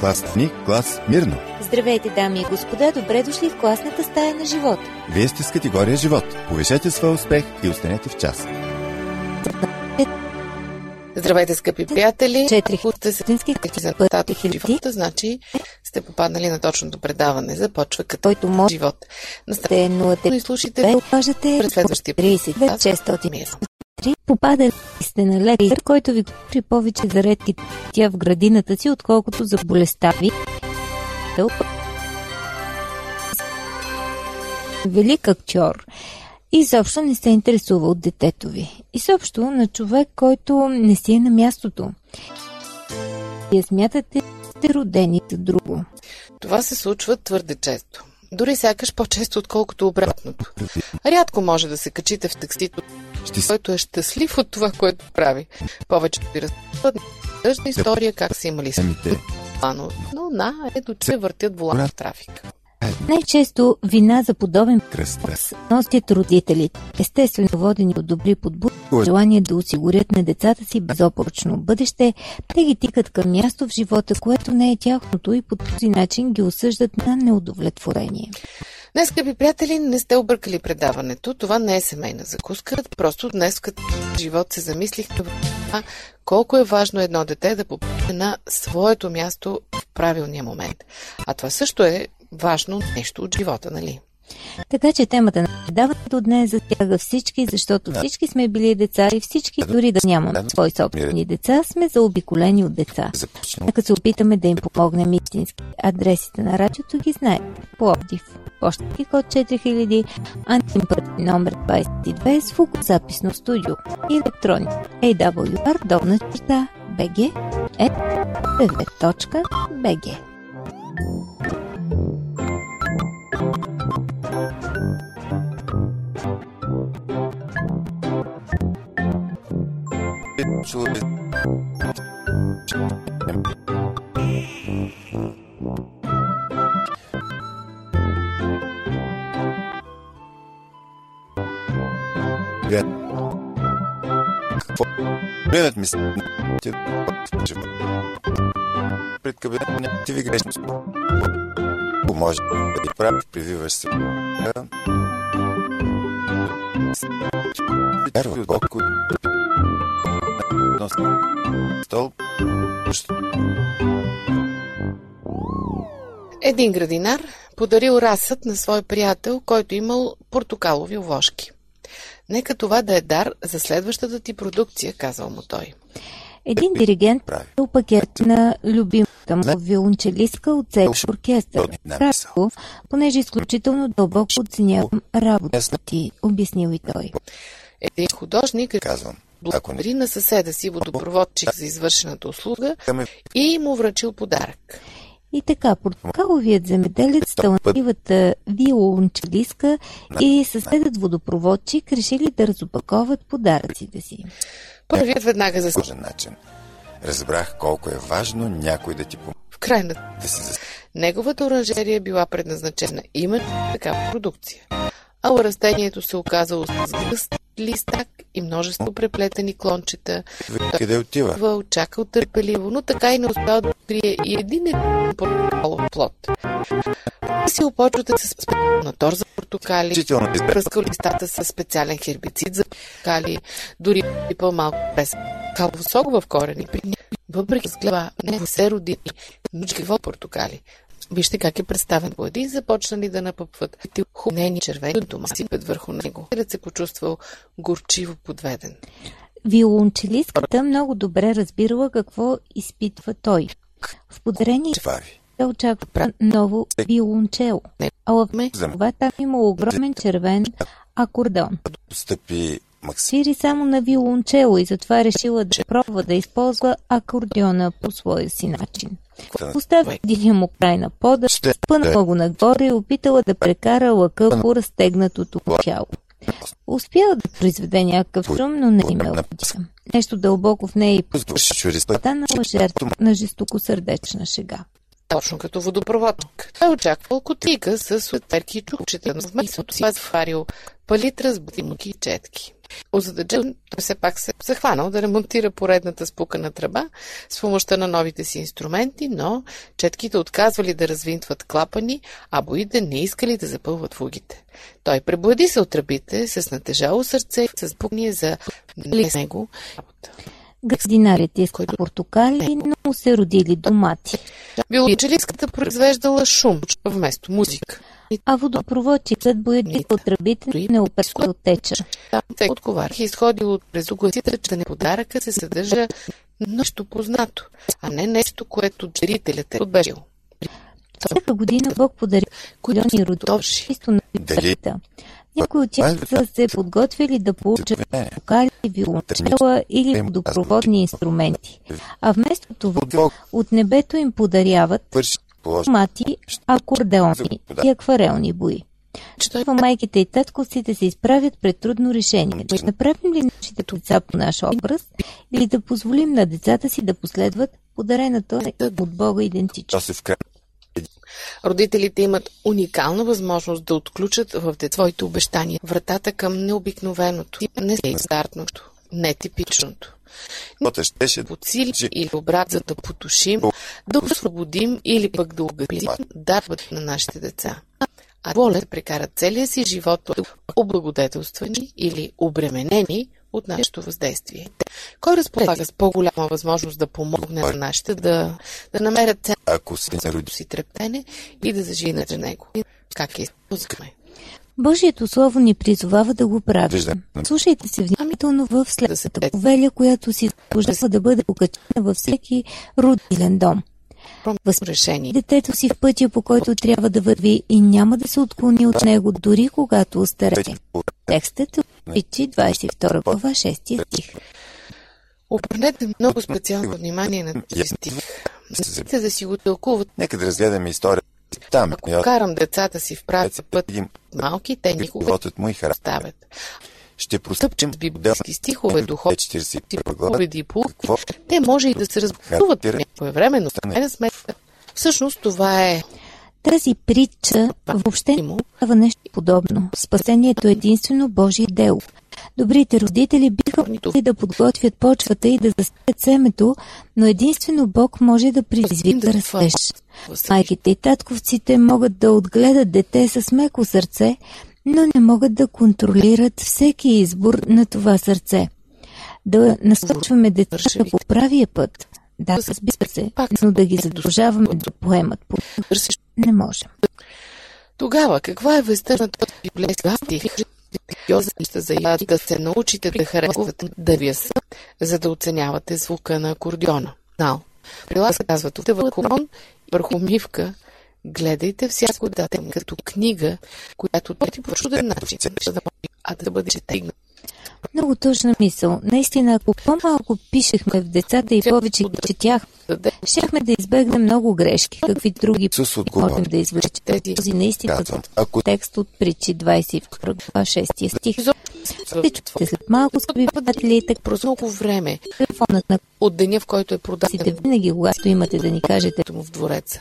Клас ни, клас мирно. Здравейте, дами и господа, добре дошли в класната стая на живота. Вие сте с категория живот. Повишете своя успех и останете в час. Здравейте, скъпи приятели! Четири сте се за хиляди. живота, значи сте попаднали на точното предаване. Започва като който може живот. Наставете е 0 и слушайте през следващия 32 600 месец. Попадали сте на лекар, който ви говори повече за редки тя в градината си, отколкото за болестта ви. Велик актьор. Изобщо не се интересува от детето ви. Изобщо на човек, който не си е на мястото. Вие смятате, сте родени за друго. Това се случва твърде често. Дори сякаш по-често, отколкото обратното. Рядко може да се качите в таксито, Ще който е щастлив от това, което прави. Повечето ви разказват тъжна история как са имали самите. Но на, ето че въртят волана в трафик. Най-често вина за подобен Кръста. носят родителите, естествено водени от добри подбуди, желание да осигурят на децата си безопоръчно бъдеще, те ги тикат към място в живота, което не е тяхното и по този начин ги осъждат на неудовлетворение. Днес, скъпи приятели, не сте объркали предаването. Това не е семейна закуска. Просто днес като живот се замислихме върху това колко е важно едно дете да попадне на своето място в правилния момент. А това също е важно нещо от живота, нали? Така че темата на предаването днес засяга всички, защото всички сме били деца и всички, дори да нямаме свои собствени деца, сме заобиколени от деца. Нека се опитаме да им помогнем истински. Адресите на радиото ги знаете. Пловдив. Почтски код 4000, антимпът номер 22, звукозаписно студио. Електрони. awr, долна черта, bg, е, bg. Гледат ми се. Пред кабинета ти ви грешно. Може да ти прави, прививаш се. Вярва Бог, стол. Един градинар подарил расът на свой приятел, който имал портокалови овошки. Нека това да е дар за следващата ти продукция, казал му той. Един диригент Прави. е пакет на любимата му виолончелистка от цел оркестър. Написал. Правило, понеже изключително дълбоко оценявам работата ти, обяснил и той. Един художник Казвам. Благодари на съседа си водопроводчик за извършената услуга и му връчил подарък. И така, портокаловият земеделец, талантливата виолончелистка и съседът водопроводчик решили да разопаковат подаръците си. Първият веднага за сложен начин. Разбрах колко е важно някой да ти помогне в крайна да си зас... Неговата оранжерия била предназначена именно за такава продукция. А растението се оказало с гъст листак и множество преплетени клончета. Къде отива? Той чакал търпеливо, но така и не успял да открие и един един портокалов плод. Си опочвате с специална тор за портокали, пръскал листата с специален хербицид за портокали, дори пипал малко през калов сок в корени. При Въпреки с глава не се роди, но какво портокали. Вижте как е представен един, започнали да напъпват хубнени червени дома сипят върху него. Телят се почувствал горчиво подведен. Виолончелистката много добре разбирала какво изпитва той. В ви. тя очаква ново виолончело. А в това там има огромен червен акордеон. Стъпи. Свири само на виолончело и затова решила да пробва да използва акордеона по своя си начин. Поставя единия му край на пода, спънала го нагоре и опитала да прекара лъка по разтегнатото му тяло. Успяла да произведе някакъв шум, но не имала пътя. Нещо дълбоко в нея и станала жертва на жестокосърдечна шега. Точно като водопроводник. Той очаквал котика с отверки и чукчета, но вместо си сварил палитра с бутилки и четки. Озадачен, той все пак се захванал да ремонтира поредната спукана тръба с помощта на новите си инструменти, но четките отказвали да развинтват клапани, а боите не искали да запълват фугите. Той преблади се от тръбите с натежало сърце и с пукния за нали с него работа. Градинарите с портокали, но се родили домати. Биологическата произвеждала шум вместо музика. А водопроводчикът боядик от тръбите не опърска теча. Те отговарях изходил от през угласите, че на подаръка се съдържа нещо познато, а не нещо, което дарителят е отбежил. Всяка година Бог подари милиони родовши, чисто на света. Някои от тях са се подготвили да получат вокали, виолончела или водопроводни инструменти. А вместо това от небето им подаряват мати, акордеони и акварелни бои. Това майките и татковците се изправят пред трудно решение. Да направим ли нашите деца по наш образ или да позволим на децата си да последват подарената от Бога идентичност? Родителите имат уникална възможност да отключат в своите обещания вратата към необикновеното, нестандартното, нетипичното. Щеше подсили или обрат, за да потушим, да освободим или пък да огъбим дарбата на нашите деца. А воля да прекарат целия си живот облагодетелствани или обременени от нашето въздействие. Кой разполага с по-голяма възможност да помогне на нашите да, да намерят цел, ако народи си трептене и да зажинат за него? Как е? Божието Слово ни призовава да го правим. Виждам. Слушайте се внимателно в следващата повеля, която си заслужава да бъде покачена във всеки родилен дом. решение. Детето си в пътя, по който трябва да върви и няма да се отклони от него, дори когато остарее. Текстът е от Притчи 22 глава 6 стих. Обърнете много специално внимание на този стих. За да си го тълкуват. Нека да разгледаме история. Там, Ако карам децата си в правия път малки, те никога му и ставят. Ще простъпчем С библейски стихове, духовни 41 глава. поведи и Какво? те може и да се разбъруват по време, но в крайна сметка всъщност това е Тази притча въобще не дава нещо подобно. Спасението е единствено Божие дело. Добрите родители биха могли да подготвят почвата и да засеят семето, но единствено Бог може да предизвика растеж. Майките и татковците могат да отгледат дете с меко сърце, но не могат да контролират всеки избор на това сърце. Да насочваме децата по правия път. Да, разбира се, но да ги задължаваме да поемат по не можем. Тогава, каква е веста на този библейски стих? Йоза за яд да се научите да харесвате да ви са, за да оценявате звука на акордеона. Нал. Прила се казва тук върху рон, върху мивка, гледайте всяко дате като книга, която ти по чуден начин, за да може, а да бъде четигна. Много точна мисъл. Наистина, ако по-малко пишехме в децата и повече ги четях, щяхме да избегнем много грешки, какви други Исус можем да извлечем. Този наистина Казвам, ако текст от притчи 22 глава 6 стих. Ще чуете след малко, скъпи приятели, така През много време телефонът на от деня, в който е сите продаден винаги, когато имате да ни кажете му в двореца.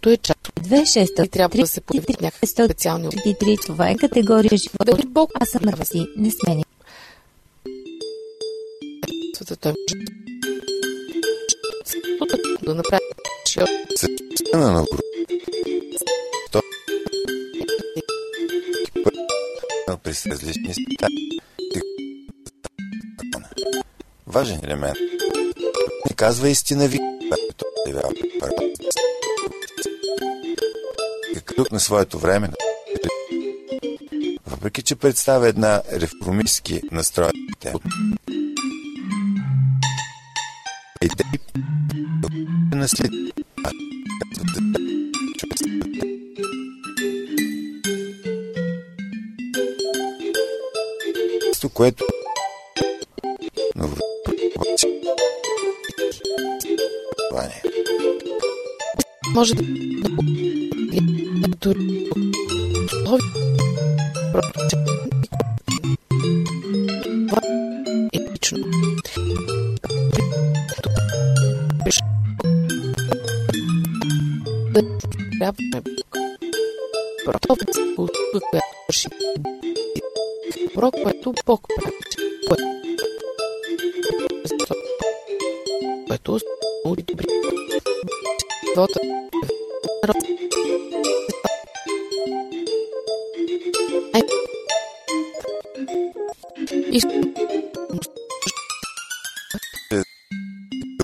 Той е част 2600 и трябва да се появи някакви специални 133, това е категория живот. Дали Бог Аз съм рази, не сменя. Може да направи съществена на гру- То- през различни стата. Важен елемент. Не казва истина ви, първо. Какъв на своето време. Въпреки, че представя една реформистски настроена наслед. Нещо, което може да добро, което Бог прави. Което установи добри живота. И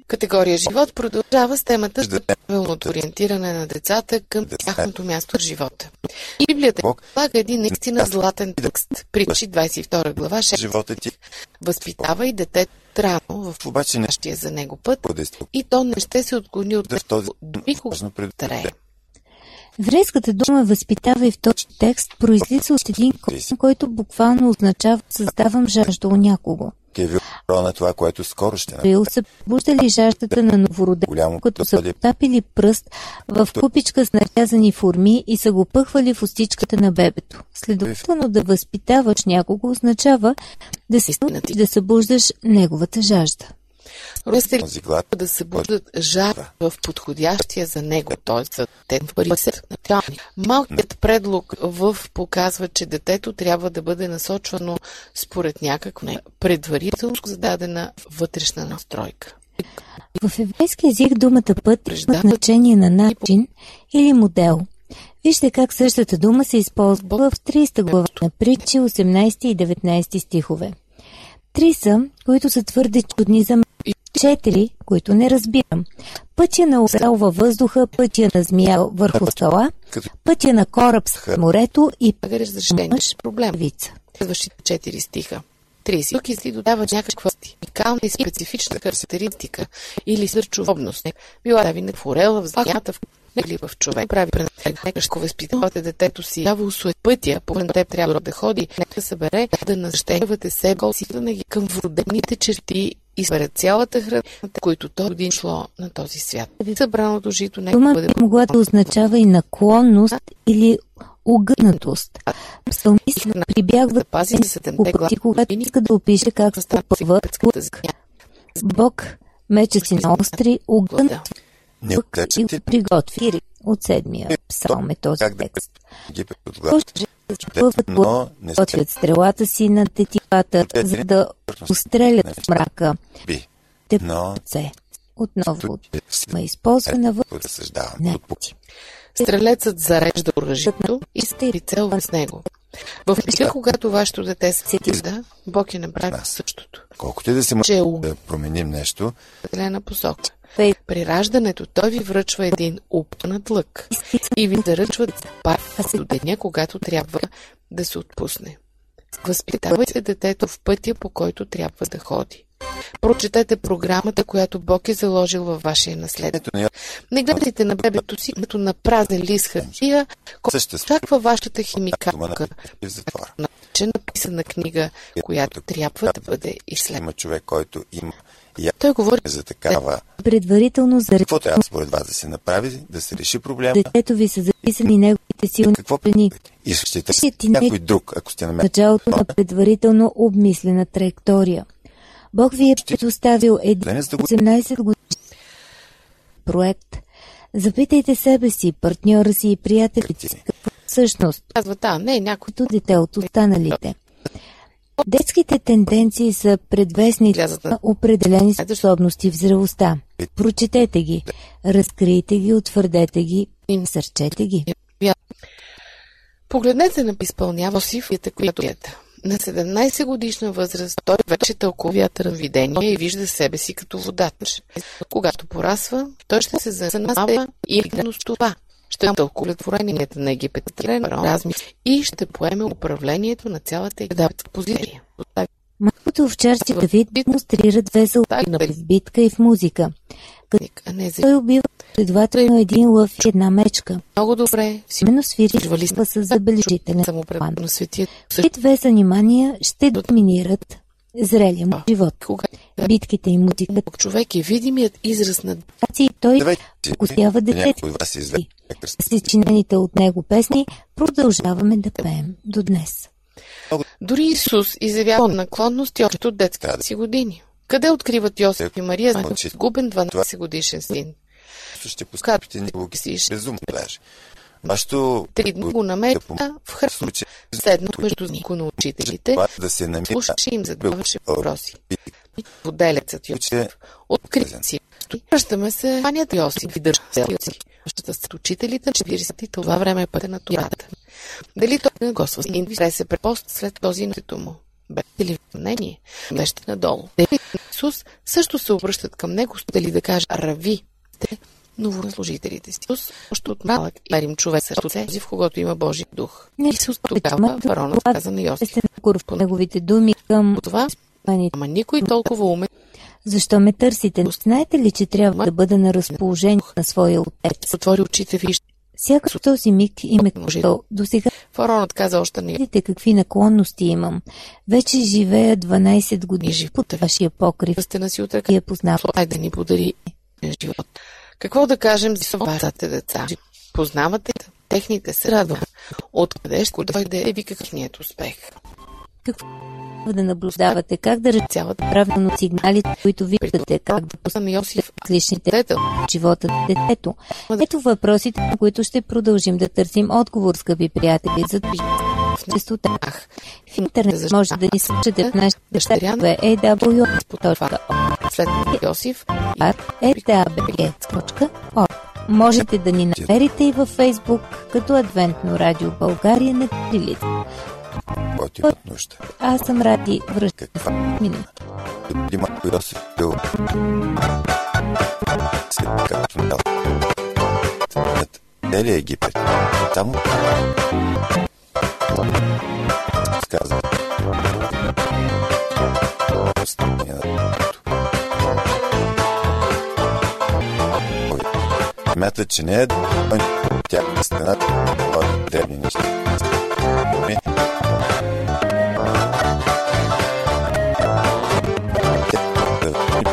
Категория живот продължава с темата за правилното ориентиране на децата към тяхното място в живота. Библията полага един наистина златен текст. Притчи 22 глава 6. Живота ти Възпитава и детето рано в обаче не общия за него път и то не ще се отклони от този трае. предупреждение. Еврейската дума възпитава и в този текст произлиза от един корен, който буквално означава създавам жажда у някого. На това, което скоро ще направи. Бил са побуждали жаждата на новороден, Голямо като са потапили пръст в купичка с нарязани форми и са го пъхвали в устичката на бебето. Следователно да възпитаваш някого означава да си да събуждаш неговата жажда. Родители този глад, да събуждат жар в подходящия за него, т.е. за парисет началник. Малкият предлог в показва, че детето трябва да бъде насочвано според някаква предварително зададена вътрешна настройка. В еврейски език думата път има значение на начин или модел. Вижте как същата дума се използва в 30 глава на притчи 18 и 19 стихове. Три са, които са твърде чудни за мен. Четири, които не разбирам. Пътя на орел във въздуха, пътя на змия върху скала, като пътя на кораб с морето разрешение мъж проблем. Следващите четири стиха. 30. Тук си додава някаква уникална и специфична характеристика или сърчовобност. Била да винаги в орела, в змията, в или в човек прави ще възпитавате детето си. Дава усует пътя, по теб трябва да ходи, нека събере, да нащевате себе си, да ги към вродените черти и събере цялата храна, които то годин шло на този свят. Събраното жито нека Дума бъде могла да означава и наклонност или огънатост. Псалмист прибягва пази седемте пъти, когато иска да опише как стъпва. Бог меча си на остри, огънат не и отрече ти го приготви. От седмия псалм е този текст. Пъват Но не се готвят стрелата си на тетивата, за да устрелят в мрака. би. Те Но се. Отново е ма използвана в разсъждавам. не. Стрелецът зарежда оръжието и се прицелва с него. В мига, когато вашето дете се да, Бог е направил същото. Колкото и да се може е да променим нещо, определена посока. При раждането той ви връчва един упнат лък и ви заръчва пак до деня, когато трябва да се отпусне. Възпитавайте детето в пътя, по който трябва да ходи. Прочетете програмата, която Бог е заложил във вашия наследник. ето не гледайте на бебето си като на празен лист хартия, който очаква вашата химикалка, че написана книга, която трябва да бъде изследвана. Има човек, който има и Той говори за такава. предварително за Какво трябва според вас да се направи, да се реши проблема? детето ви са записани неговите силни Какво страни. и ще Ти търси не- някой друг, ако сте намерили. началото на предварително обмислена траектория. Бог ви е предоставил един Ленец да го 18 години проект. Запитайте себе си, партньора си и приятелите си, какво всъщност Казва, да, не, някой дете от останалите. Детските тенденции са предвестници на- определени способности в зрелостта. Прочетете ги, разкрийте ги, утвърдете ги, сърчете ги. Погледнете на изпълнява си фията, която ета. На 17 годишна възраст той вече тълкува вятъра видение и вижда себе си като водач. Когато порасва, той ще се занимава именно с това. Ще тълкува творенията на египетския разми и ще поеме управлението на цялата египетска позиция. Малкото овчарче Давид демонстрира две зълота в битка и в музика. А не за Той убива следователно един лъв и една мечка. много добре. Именно свири с забележителен план. Тези две занимания ще доминират зрелия му живот. Кога Битките и музиката човек е видимият израз на и той вкусява детето вас изведе. с изчинените от него песни, продължаваме да пеем до днес. Дори Исус изявява наклонности още от детските си години. Къде откриват Йосиф и Мария за губен 12 годишен син? Ще пускате си безумно даже. Вашето Три дни го намеря в храна. случай Седнато между знико на учителите, да се намира слушаше им задаваше въпроси. Поделецът че Йосиф открити си. Връщаме се, панят Йосиф и държа селци. С учителите, 40 и това време е пътя на Тората. Дали той не го свъсти и се препост след този носито му? Бете ли мнение? Глеща надолу. Исус също се обръщат към него, дали да каже Рави, новослужителите си. Още от малък и мерим човек с този, в когото има Божий дух. Не, Исус тогава фараонът каза на Йосиф. В неговите думи към По това, ама никой толкова умен Защо ме търсите? Знаете ли, че трябва да бъда на разположение на своя отец? отвори очите, виж. Сякаш в този миг име като до сега Фараонът каза още не видите какви наклонности имам. Вече живея 12 години под вашия покрив да сте на си от ръка. я познавам. Ай да ни подари живот. Какво да кажем за вашите деца? Познавате техните се радва. Откъде ще дойде и вика техният успех? Какво да наблюдавате? Как да Цялата правилно сигналите, които виждате? Как да пуса на Йосиф различните детел. в живота на детето? Ето въпросите, на които ще продължим да търсим отговор, скъпи приятели, за В честота. В интернет може да ни слушате в нашите Дъщеря сайтове aw.org след Йосиф. Можете да ни намерите и във Фейсбук като Адвентно радио България на Крилица. който имат нужда. Аз съм Ради Връща. Каква Минути. има Йосиф бил след като над целия Египет. Само сказа. Остане Смята, че не е тя стена, това е древни неща. Ами,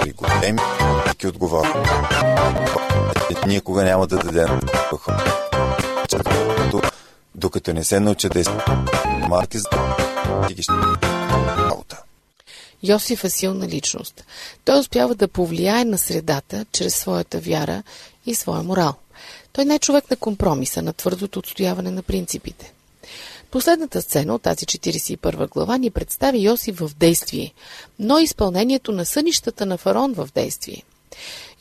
при големи и отговори. Никога няма да дадем докато, докато не се научат да изпълняват марки за ги ще. Йосиф е силна личност. Той успява да повлияе на средата чрез своята вяра и своя морал. Той не е човек на компромиса, на твърдото отстояване на принципите. Последната сцена от тази 41 глава ни представи Йосиф в действие, но изпълнението на сънищата на фараон в действие.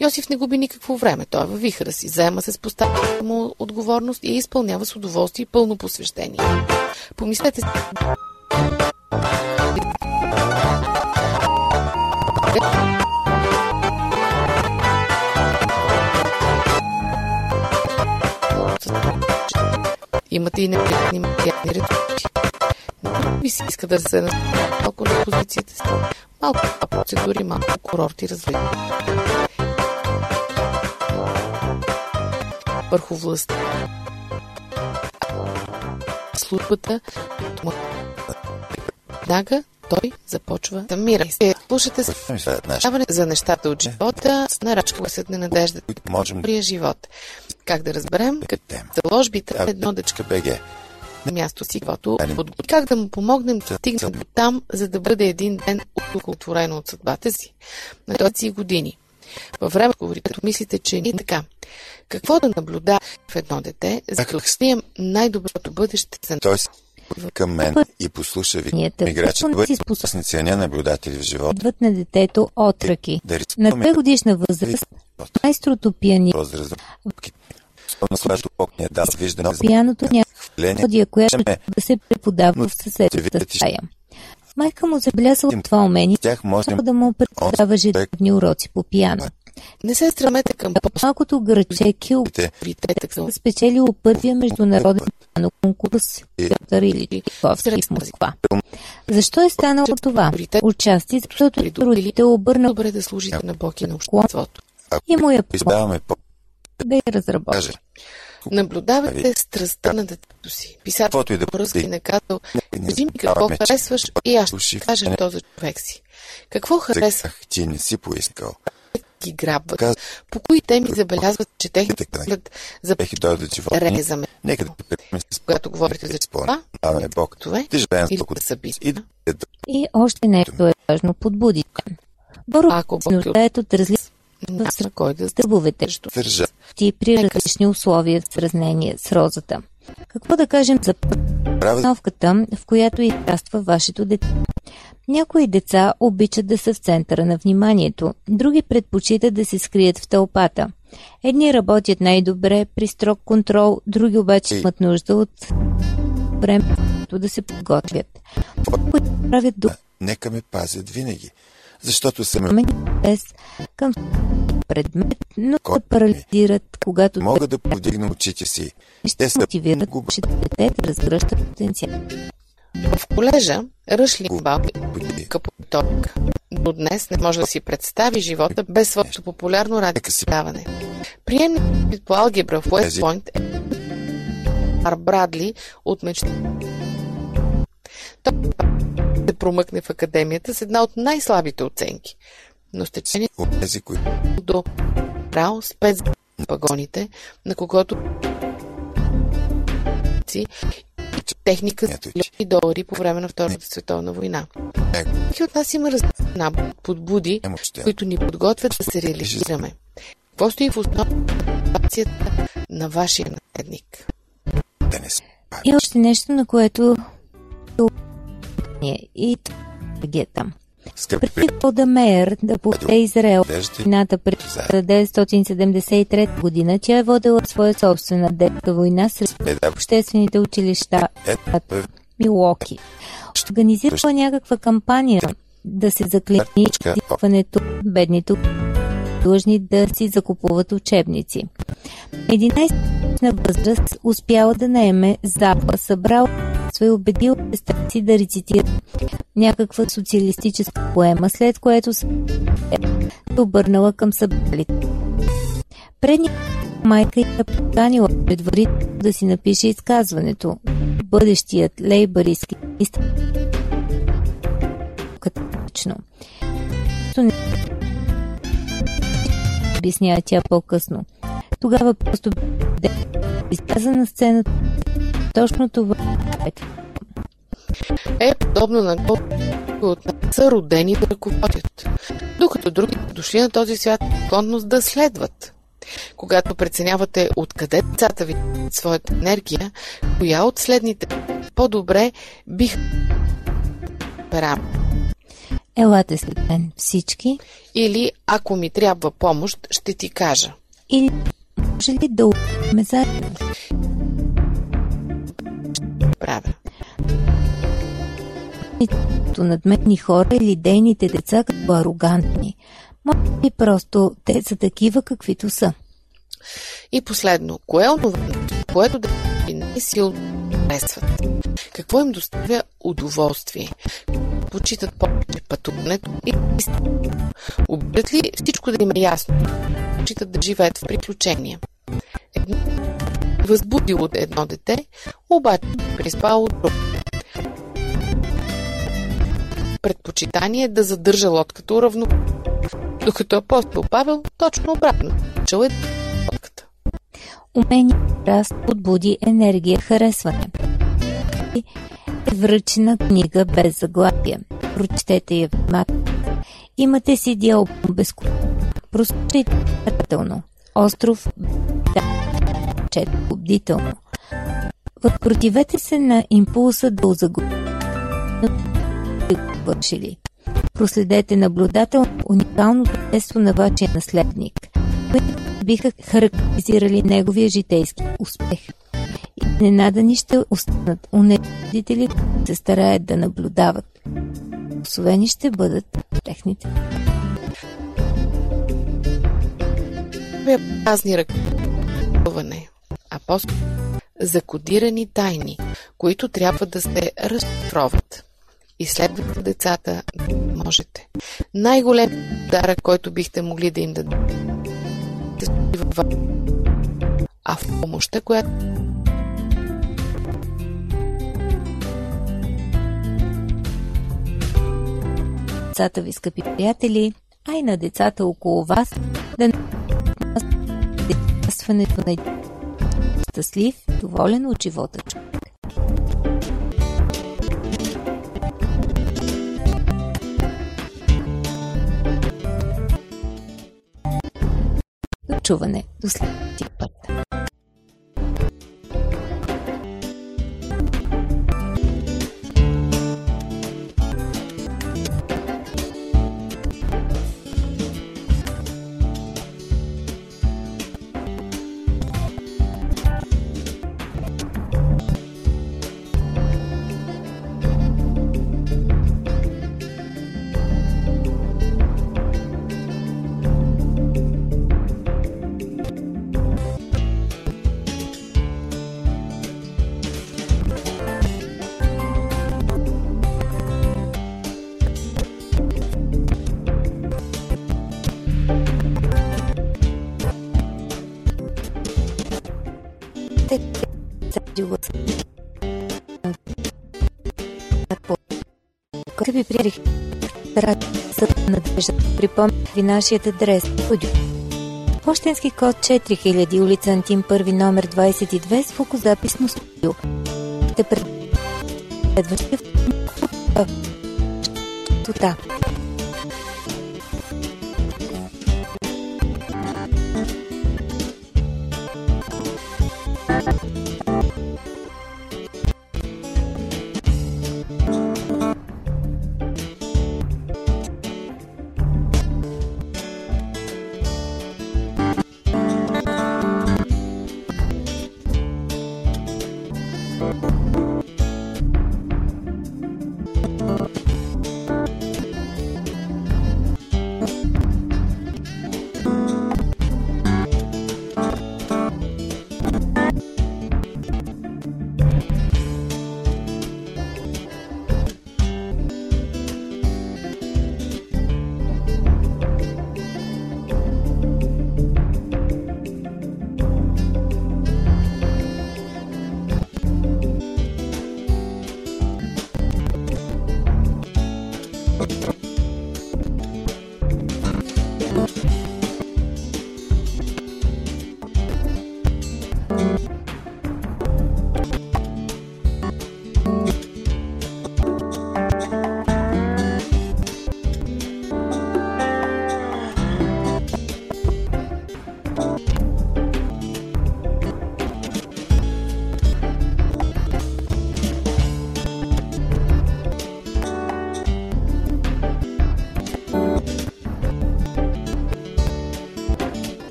Йосиф не губи никакво време, той е във вихра си, заема се с поставената му отговорност и изпълнява с удоволствие и пълно посвещение. Помислете си, Имате и неприятни материални ресурси. Ви се иска да се малко на позицията си. Малко процедури, малко курорти, развитие. Върху властта. Службата. Веднага той започва да мира. Е, Слушате се Нашите, Даване за нещата от живота на рачка на надежда. които можем да Добрия живот. Как да разберем? е тема. Заложбите е едно дъчка БГ. на място си, каквото подготви. Как да му помогнем да стигне до там, за да бъде един ден удовлетворено от съдбата си. На този години. Във време, като мислите, че е така. Какво да наблюдава в едно дете, за да открием най-доброто бъдеще за се към мен и послуша ви. Играчът бъде с ценя наблюдатели в живота. Идват на детето отраки. Да На две годишна възраст майстрото пиани възраст. Ни е дал виждане за пияното ходия, която да се преподава в съседната стая. Майка му забелязала това умение Тях можем да му предава ежедневни уроци по пиано. Не се стремете към Малкото граче Кил те приоритета към спечелило първия международен конкурс Петър Ильич Чайковски в Москва. Защо е станало това? Отчасти, защото родите обърнал добре да служите на Бог и на обществото. и му я избавяме по да я разработи. каже. Наблюдавайте страстта на детето си. Писател Каквото и да Ръски бъде. не казал, не кажи ми какво харесваш и аз ще кажа не. то за човек си. Какво харесва Казах, ти не си поискал. Ги грабват? Казах, По кои теми забелязват, че техните поглед за мен? Нека да с Когато говорите за това, Даваме Бог. това Ти живеем или с да. И да И още нещо е важно подбудите. Боро Ако е нуждаят от различни няма кой да. Държа. ти при различни условия в сравнение с розата. Какво да кажем за обстановката, в която израства вашето дете? Някои деца обичат да са в центъра на вниманието, други предпочитат да се скрият в тълпата. Едни работят най-добре при строг контрол, други обаче имат нужда от време да се подготвят. Които правят нека ме пазят винаги. Защото съм домен интерес към предмет, но се парализират, когато мога да повдигна очите си. Те са мотивират губа- вашето дете да разгръща потенциал. В колежа Ръшли Бал губи. капоток. До днес не може да си представи живота без своето популярно радиодаване. Приемник по алгебра в Уест Пойнт е Ар Брадли от мечта. Той се промъкне в академията с една от най-слабите оценки. Но с течение до Рал спец пагоните, на когото техника с милиони долари по време на Втората световна война. него Всеки от нас има разна подбуди, е които ни подготвят да се реализираме. Какво стои в основата на вашия наследник? Да не. И още нещо, на което и там. Скъпи Меер да поведе Израел войната през 1973 година, тя е водила своя собствена детска война сред е обществените училища ето първи Милуоки. Организирала някаква кампания да се заклени изискването бедните длъжни да си закупуват учебници. 11 на възраст успяла да наеме запа, събрал и убедил сестра си да рецитира някаква социалистическа поема, след което се е обърнала към събралите. Предния майка я поканила предварително да си напише изказването. Бъдещият лейбаристски министр категорично. Обяснява тя по-късно. Тогава просто бе изляза на сцената точно това. Е подобно на колко от нас са родени да ръководят, докато другите дошли на този свят склонност да следват. Когато преценявате откъде децата ви своята енергия, коя от следните по-добре бих пера Елате след мен всички. или ако ми трябва помощ, ще ти кажа. Или може ли да ме заедно? Правя. като надметни хора или дейните деца като арогантни. Може би просто те са такива каквито са. И последно, кое е онова, което да най-силно харесват? Какво им доставя удоволствие? Почитат повече пътуването и Обичат ли всичко да им е ясно? Почитат да живеят в приключения. Едно възбудило от едно дете, обаче приспало от друго. Предпочитание е да задържа лодката уравно, докато апостол Павел точно обратно. Чел е лодката. Умение, раст, подбуди, енергия, харесване. Е връчена книга без заглавие. Прочетете я внимателно. Имате си дял безкупно. Прослушайте внимателно. Остров да, чет бдително. Възпротивете се на импулса да озаглавите вършили. Проследете наблюдателно уникалното естество на вашия наследник, които биха характеризирали неговия житейски успех. И ненадани ще останат унедители, които се стараят да наблюдават. Освени ще бъдат техните. празни ръковане, а по закодирани тайни, които трябва да се разшифроват. Изследвайте децата, можете. Най-голем дарък, който бихте могли да им дадете, а в помощта, която Децата ви, скъпи приятели, а и на децата около вас, да нарастването на щастлив, доволен от живота човек. чуване. До следващия Скъпи приятели, съд надежда, припомнях ви нашият адрес. Студио. Пощенски код 4000, улица Антим, първи номер 22, звукозаписно студио. Ще пред... следващия... Тута.